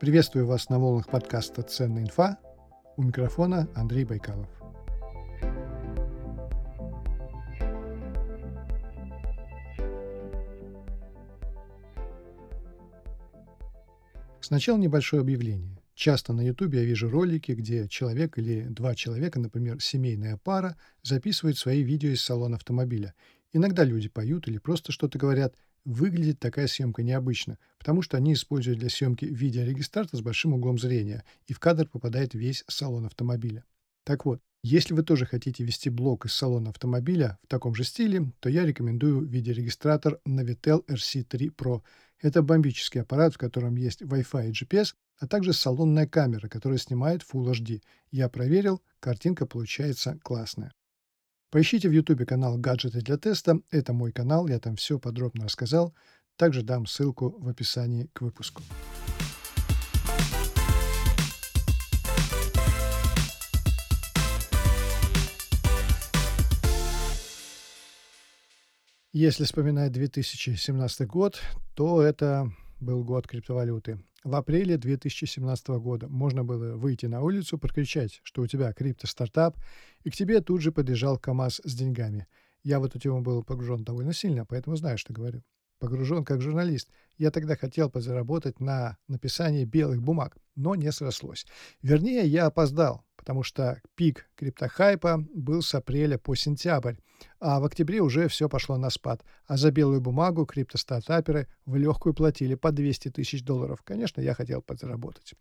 Приветствую вас на волнах подкаста «Ценная инфа». У микрофона Андрей Байкалов. Сначала небольшое объявление. Часто на YouTube я вижу ролики, где человек или два человека, например, семейная пара, записывают свои видео из салона автомобиля. Иногда люди поют или просто что-то говорят. Выглядит такая съемка необычно, потому что они используют для съемки видеорегистратор с большим углом зрения, и в кадр попадает весь салон автомобиля. Так вот, если вы тоже хотите вести блог из салона автомобиля в таком же стиле, то я рекомендую видеорегистратор Navitel RC3 Pro. Это бомбический аппарат, в котором есть Wi-Fi и GPS, а также салонная камера, которая снимает Full HD. Я проверил, картинка получается классная. Поищите в YouTube канал «Гаджеты для теста». Это мой канал, я там все подробно рассказал. Также дам ссылку в описании к выпуску. Если вспоминать 2017 год, то это был год криптовалюты. В апреле 2017 года можно было выйти на улицу, прокричать, что у тебя крипто-стартап, и к тебе тут же подъезжал КАМАЗ с деньгами. Я в эту тему был погружен довольно сильно, поэтому знаю, что говорю. Погружен как журналист. Я тогда хотел подзаработать на написании белых бумаг, но не срослось. Вернее, я опоздал потому что пик криптохайпа был с апреля по сентябрь, а в октябре уже все пошло на спад. А за белую бумагу криптостартаперы в легкую платили по 200 тысяч долларов. Конечно, я хотел подзаработать.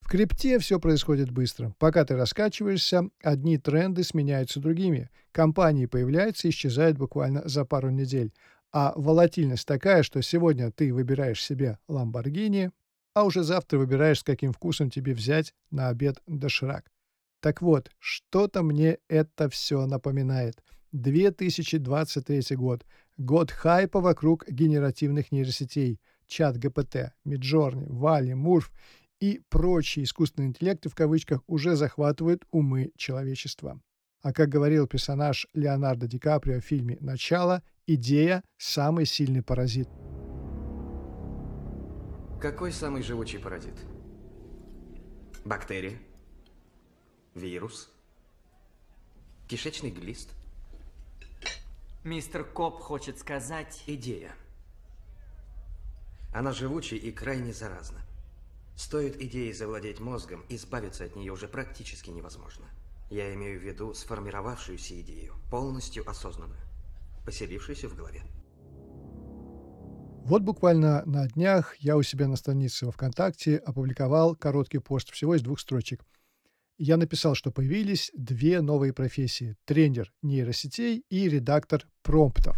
В крипте все происходит быстро. Пока ты раскачиваешься, одни тренды сменяются другими. Компании появляются и исчезают буквально за пару недель. А волатильность такая, что сегодня ты выбираешь себе Lamborghini, а уже завтра выбираешь, с каким вкусом тебе взять на обед доширак. Так вот, что-то мне это все напоминает. 2023 год. Год хайпа вокруг генеративных нейросетей. Чат ГПТ, Миджорни, Вали, Мурф и прочие искусственные интеллекты в кавычках уже захватывают умы человечества. А как говорил персонаж Леонардо Ди Каприо в фильме «Начало», идея – самый сильный паразит. Какой самый живучий паразит? Бактерия? Вирус? Кишечный глист? Мистер Коп хочет сказать... Идея. Она живучая и крайне заразна. Стоит идеей завладеть мозгом, избавиться от нее уже практически невозможно. Я имею в виду сформировавшуюся идею, полностью осознанную, поселившуюся в голове. Вот буквально на днях я у себя на странице во ВКонтакте опубликовал короткий пост всего из двух строчек – я написал, что появились две новые профессии – тренер нейросетей и редактор промптов.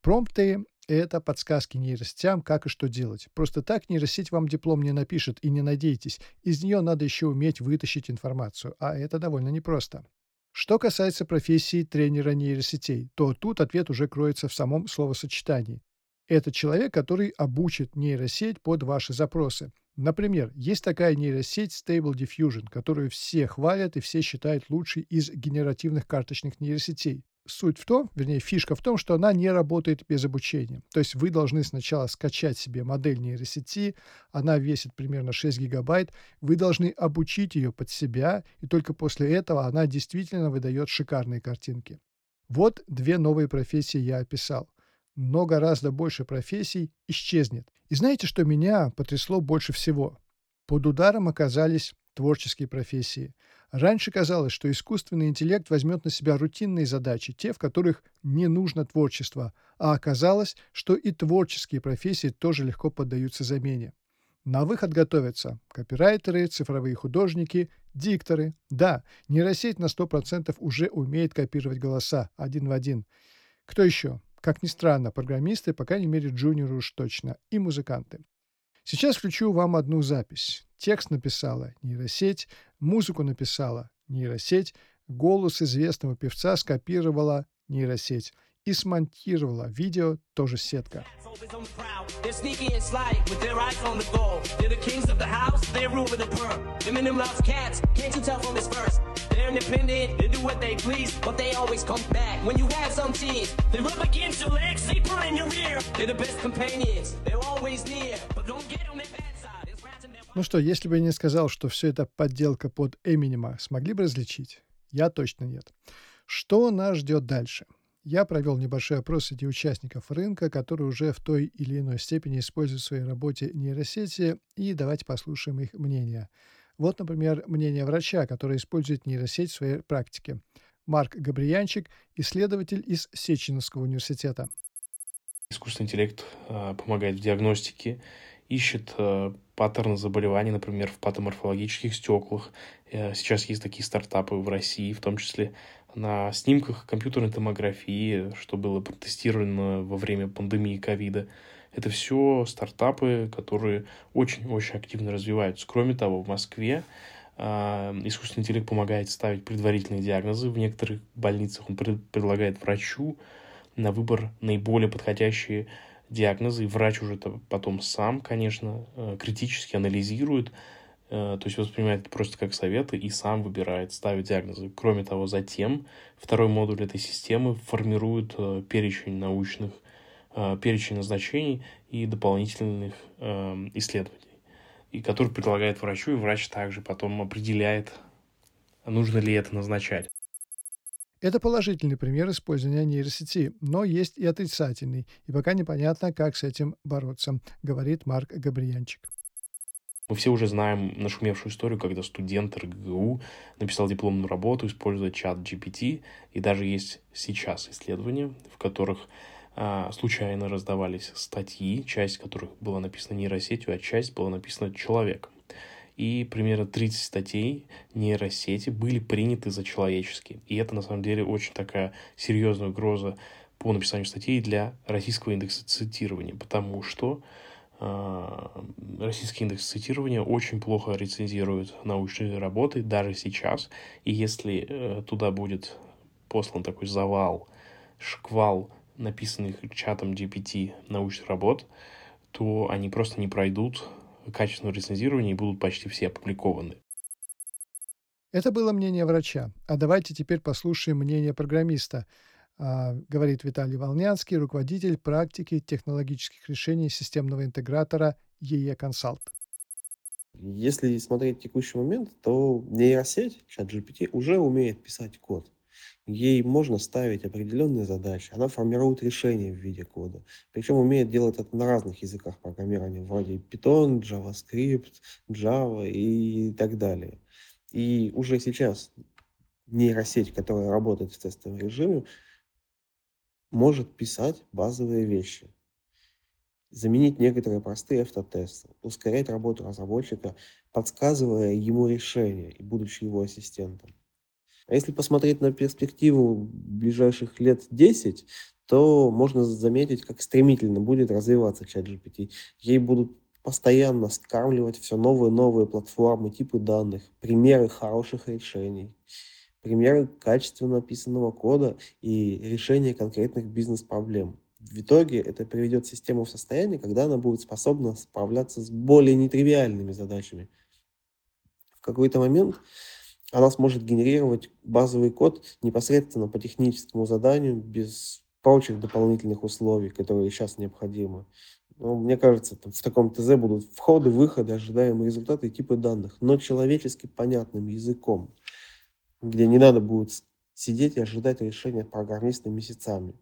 Промпты – это подсказки нейросетям, как и что делать. Просто так нейросеть вам диплом не напишет, и не надейтесь. Из нее надо еще уметь вытащить информацию, а это довольно непросто. Что касается профессии тренера нейросетей, то тут ответ уже кроется в самом словосочетании. Это человек, который обучит нейросеть под ваши запросы. Например, есть такая нейросеть Stable Diffusion, которую все хвалят и все считают лучшей из генеративных карточных нейросетей. Суть в том, вернее, фишка в том, что она не работает без обучения. То есть вы должны сначала скачать себе модель нейросети, она весит примерно 6 гигабайт, вы должны обучить ее под себя, и только после этого она действительно выдает шикарные картинки. Вот две новые профессии я описал но гораздо больше профессий исчезнет. И знаете, что меня потрясло больше всего? Под ударом оказались творческие профессии. Раньше казалось, что искусственный интеллект возьмет на себя рутинные задачи, те, в которых не нужно творчество, а оказалось, что и творческие профессии тоже легко поддаются замене. На выход готовятся копирайтеры, цифровые художники, дикторы. Да, нейросеть на 100% уже умеет копировать голоса один в один. Кто еще? Как ни странно, программисты, по крайней мере, джуниоры уж точно, и музыканты. Сейчас включу вам одну запись. Текст написала нейросеть, музыку написала нейросеть, голос известного певца скопировала нейросеть и смонтировала видео тоже сетка. They're independent, they do what they please, but they always come back. When you have some teams, they rub against your legs, they pull in your rear. They're the best companions, they're always near, but don't get on their their Ну что, если бы я не сказал, что все это подделка под Эминема, смогли бы различить? Я точно нет. Что нас ждет дальше? Я провел небольшой опрос среди участников рынка, которые уже в той или иной степени используют в своей работе нейросети, и давайте послушаем их мнение. Вот, например, мнение врача, который использует нейросеть в своей практике. Марк Габриянчик, исследователь из Сеченовского университета. Искусственный интеллект э, помогает в диагностике, ищет э, паттерны заболеваний, например, в патоморфологических стеклах. Э, сейчас есть такие стартапы в России, в том числе на снимках компьютерной томографии, что было протестировано во время пандемии ковида. Это все стартапы, которые очень-очень активно развиваются. Кроме того, в Москве э, искусственный интеллект помогает ставить предварительные диагнозы. В некоторых больницах он пред, предлагает врачу на выбор наиболее подходящие диагнозы. И врач уже потом сам, конечно, э, критически анализирует, Э, то есть воспринимает это просто как советы и сам выбирает, ставит диагнозы. Кроме того, затем второй модуль этой системы формирует э, перечень научных, перечень назначений и дополнительных эм, исследований, и который предлагает врачу, и врач также потом определяет, нужно ли это назначать. Это положительный пример использования нейросети, но есть и отрицательный, и пока непонятно, как с этим бороться, говорит Марк Габриянчик. Мы все уже знаем нашумевшую историю, когда студент РГГУ написал дипломную работу, используя чат GPT, и даже есть сейчас исследования, в которых случайно раздавались статьи, часть которых была написана нейросетью, а часть была написана человеком. И примерно 30 статей нейросети были приняты за человеческие. И это, на самом деле, очень такая серьезная угроза по написанию статей для российского индекса цитирования, потому что а, российский индекс цитирования очень плохо рецензирует научные работы даже сейчас. И если э, туда будет послан такой завал, шквал написанных чатом GPT научных работ, то они просто не пройдут качественное рецензирование и будут почти все опубликованы. Это было мнение врача. А давайте теперь послушаем мнение программиста. А, говорит Виталий Волнянский, руководитель практики технологических решений системного интегратора ЕЕ Консалт. Если смотреть текущий момент, то нейросеть, чат GPT, уже умеет писать код. Ей можно ставить определенные задачи. Она формирует решения в виде кода. Причем умеет делать это на разных языках программирования, вроде Python, JavaScript, Java и так далее. И уже сейчас нейросеть, которая работает в тестовом режиме, может писать базовые вещи, заменить некоторые простые автотесты, ускорять работу разработчика, подсказывая ему решение и будучи его ассистентом. А если посмотреть на перспективу ближайших лет 10, то можно заметить, как стремительно будет развиваться чат GPT. Ей будут постоянно скармливать все новые новые платформы, типы данных, примеры хороших решений примеры качественно написанного кода и решения конкретных бизнес-проблем. В итоге это приведет систему в состояние, когда она будет способна справляться с более нетривиальными задачами. В какой-то момент она сможет генерировать базовый код непосредственно по техническому заданию, без прочих дополнительных условий, которые сейчас необходимы. Ну, мне кажется, там, в таком ТЗ будут входы, выходы, ожидаемые результаты и типы данных, но человечески понятным языком где не надо будет сидеть и ожидать решения программиста месяцами.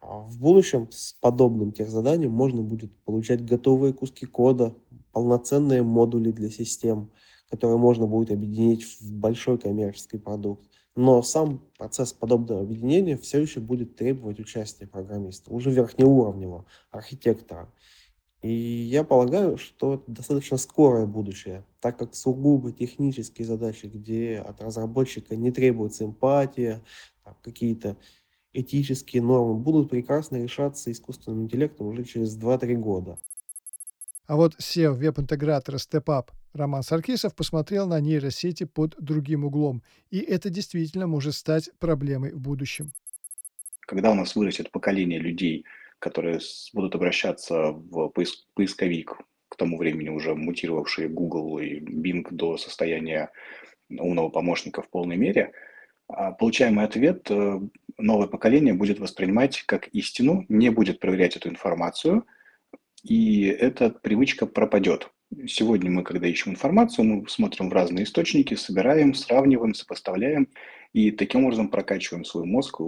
А в будущем с подобным техзаданием можно будет получать готовые куски кода, полноценные модули для систем, которые можно будет объединить в большой коммерческий продукт. Но сам процесс подобного объединения все еще будет требовать участия программиста, уже верхнеуровневого архитектора. И я полагаю, что это достаточно скорое будущее, так как сугубо технические задачи, где от разработчика не требуется эмпатия, какие-то этические нормы, будут прекрасно решаться искусственным интеллектом уже через 2-3 года. А вот SEO веб-интегратора StepUp Роман Саркисов посмотрел на нейросети под другим углом. И это действительно может стать проблемой в будущем. Когда у нас вырастет поколение людей, которые будут обращаться в поисковик, к тому времени уже мутировавшие Google и Bing до состояния умного помощника в полной мере, а получаемый ответ э, новое поколение будет воспринимать как истину, не будет проверять эту информацию, и эта привычка пропадет. Сегодня мы, когда ищем информацию, мы смотрим в разные источники, собираем, сравниваем, сопоставляем и таким образом прокачиваем свой мозг,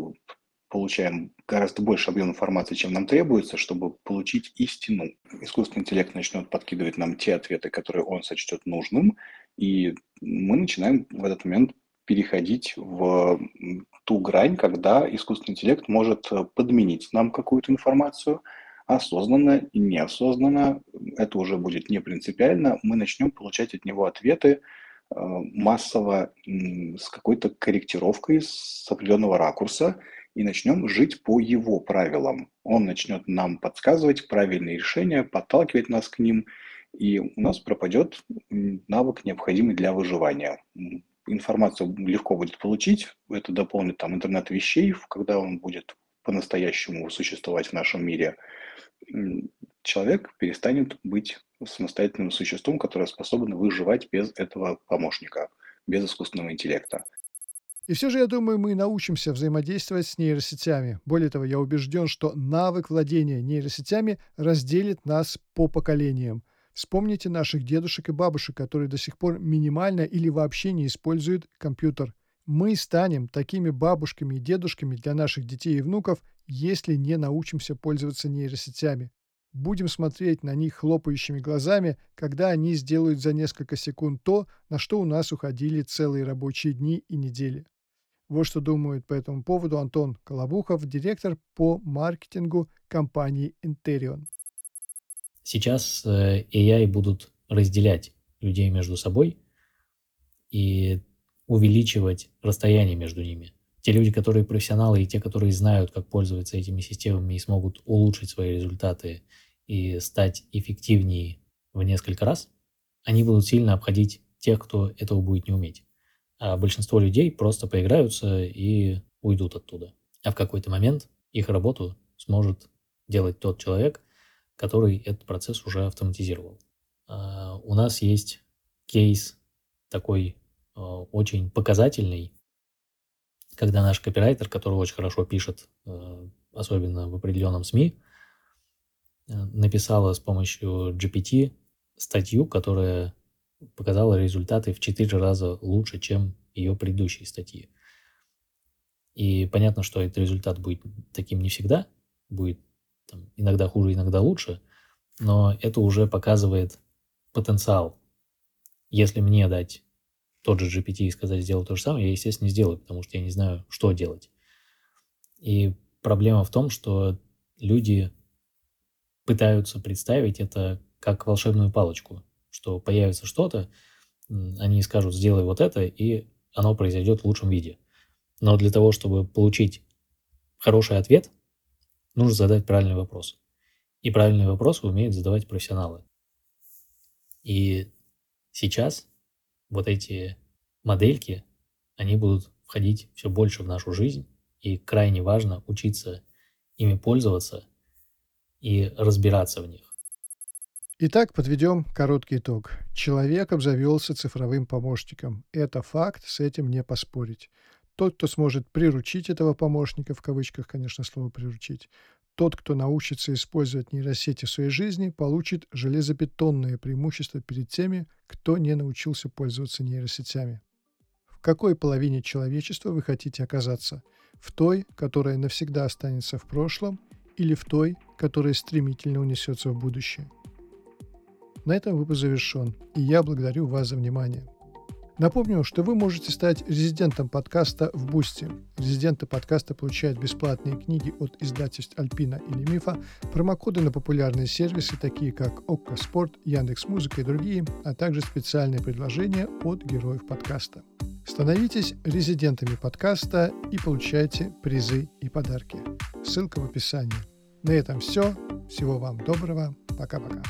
получаем гораздо больше объем информации, чем нам требуется, чтобы получить истину. Искусственный интеллект начнет подкидывать нам те ответы, которые он сочтет нужным, и мы начинаем в этот момент переходить в ту грань, когда искусственный интеллект может подменить нам какую-то информацию – осознанно и неосознанно, это уже будет не принципиально, мы начнем получать от него ответы э, массово с какой-то корректировкой с определенного ракурса и начнем жить по его правилам. Он начнет нам подсказывать правильные решения, подталкивать нас к ним, и у нас пропадет навык, необходимый для выживания. Информацию легко будет получить, это дополнит там интернет вещей, когда он будет по-настоящему существовать в нашем мире – человек перестанет быть самостоятельным существом, которое способно выживать без этого помощника, без искусственного интеллекта. И все же, я думаю, мы научимся взаимодействовать с нейросетями. Более того, я убежден, что навык владения нейросетями разделит нас по поколениям. Вспомните наших дедушек и бабушек, которые до сих пор минимально или вообще не используют компьютер. Мы станем такими бабушками и дедушками для наших детей и внуков, если не научимся пользоваться нейросетями. Будем смотреть на них хлопающими глазами, когда они сделают за несколько секунд то, на что у нас уходили целые рабочие дни и недели. Вот что думает по этому поводу Антон Колобухов, директор по маркетингу компании Interion. Сейчас э, AI будут разделять людей между собой и увеличивать расстояние между ними. Те люди, которые профессионалы и те, которые знают, как пользоваться этими системами и смогут улучшить свои результаты и стать эффективнее в несколько раз, они будут сильно обходить тех, кто этого будет не уметь. А большинство людей просто поиграются и уйдут оттуда. А в какой-то момент их работу сможет делать тот человек, который этот процесс уже автоматизировал. А у нас есть кейс такой очень показательный, когда наш копирайтер, который очень хорошо пишет, э, особенно в определенном СМИ, э, написала с помощью GPT статью, которая показала результаты в 4 раза лучше, чем ее предыдущие статьи. И понятно, что этот результат будет таким не всегда, будет там, иногда хуже, иногда лучше, но это уже показывает потенциал. Если мне дать тот же GPT и сказать сделать то же самое, я, естественно, не сделаю, потому что я не знаю, что делать. И проблема в том, что люди пытаются представить это как волшебную палочку, что появится что-то, они скажут, сделай вот это, и оно произойдет в лучшем виде. Но для того, чтобы получить хороший ответ, нужно задать правильный вопрос. И правильные вопросы умеют задавать профессионалы. И сейчас вот эти модельки, они будут входить все больше в нашу жизнь, и крайне важно учиться ими пользоваться и разбираться в них. Итак, подведем короткий итог. Человек обзавелся цифровым помощником. Это факт, с этим не поспорить. Тот, кто сможет приручить этого помощника, в кавычках, конечно, слово «приручить», тот, кто научится использовать нейросети в своей жизни, получит железобетонное преимущество перед теми, кто не научился пользоваться нейросетями. В какой половине человечества вы хотите оказаться? В той, которая навсегда останется в прошлом, или в той, которая стремительно унесется в будущее? На этом выпуск завершен, и я благодарю вас за внимание. Напомню, что вы можете стать резидентом подкаста в Boosty. Резиденты подкаста получают бесплатные книги от издательств Альпина или МИФа, промокоды на популярные сервисы, такие как Okko Спорт, Яндекс Музыка и другие, а также специальные предложения от героев подкаста. Становитесь резидентами подкаста и получайте призы и подарки. Ссылка в описании. На этом все. Всего вам доброго. Пока-пока.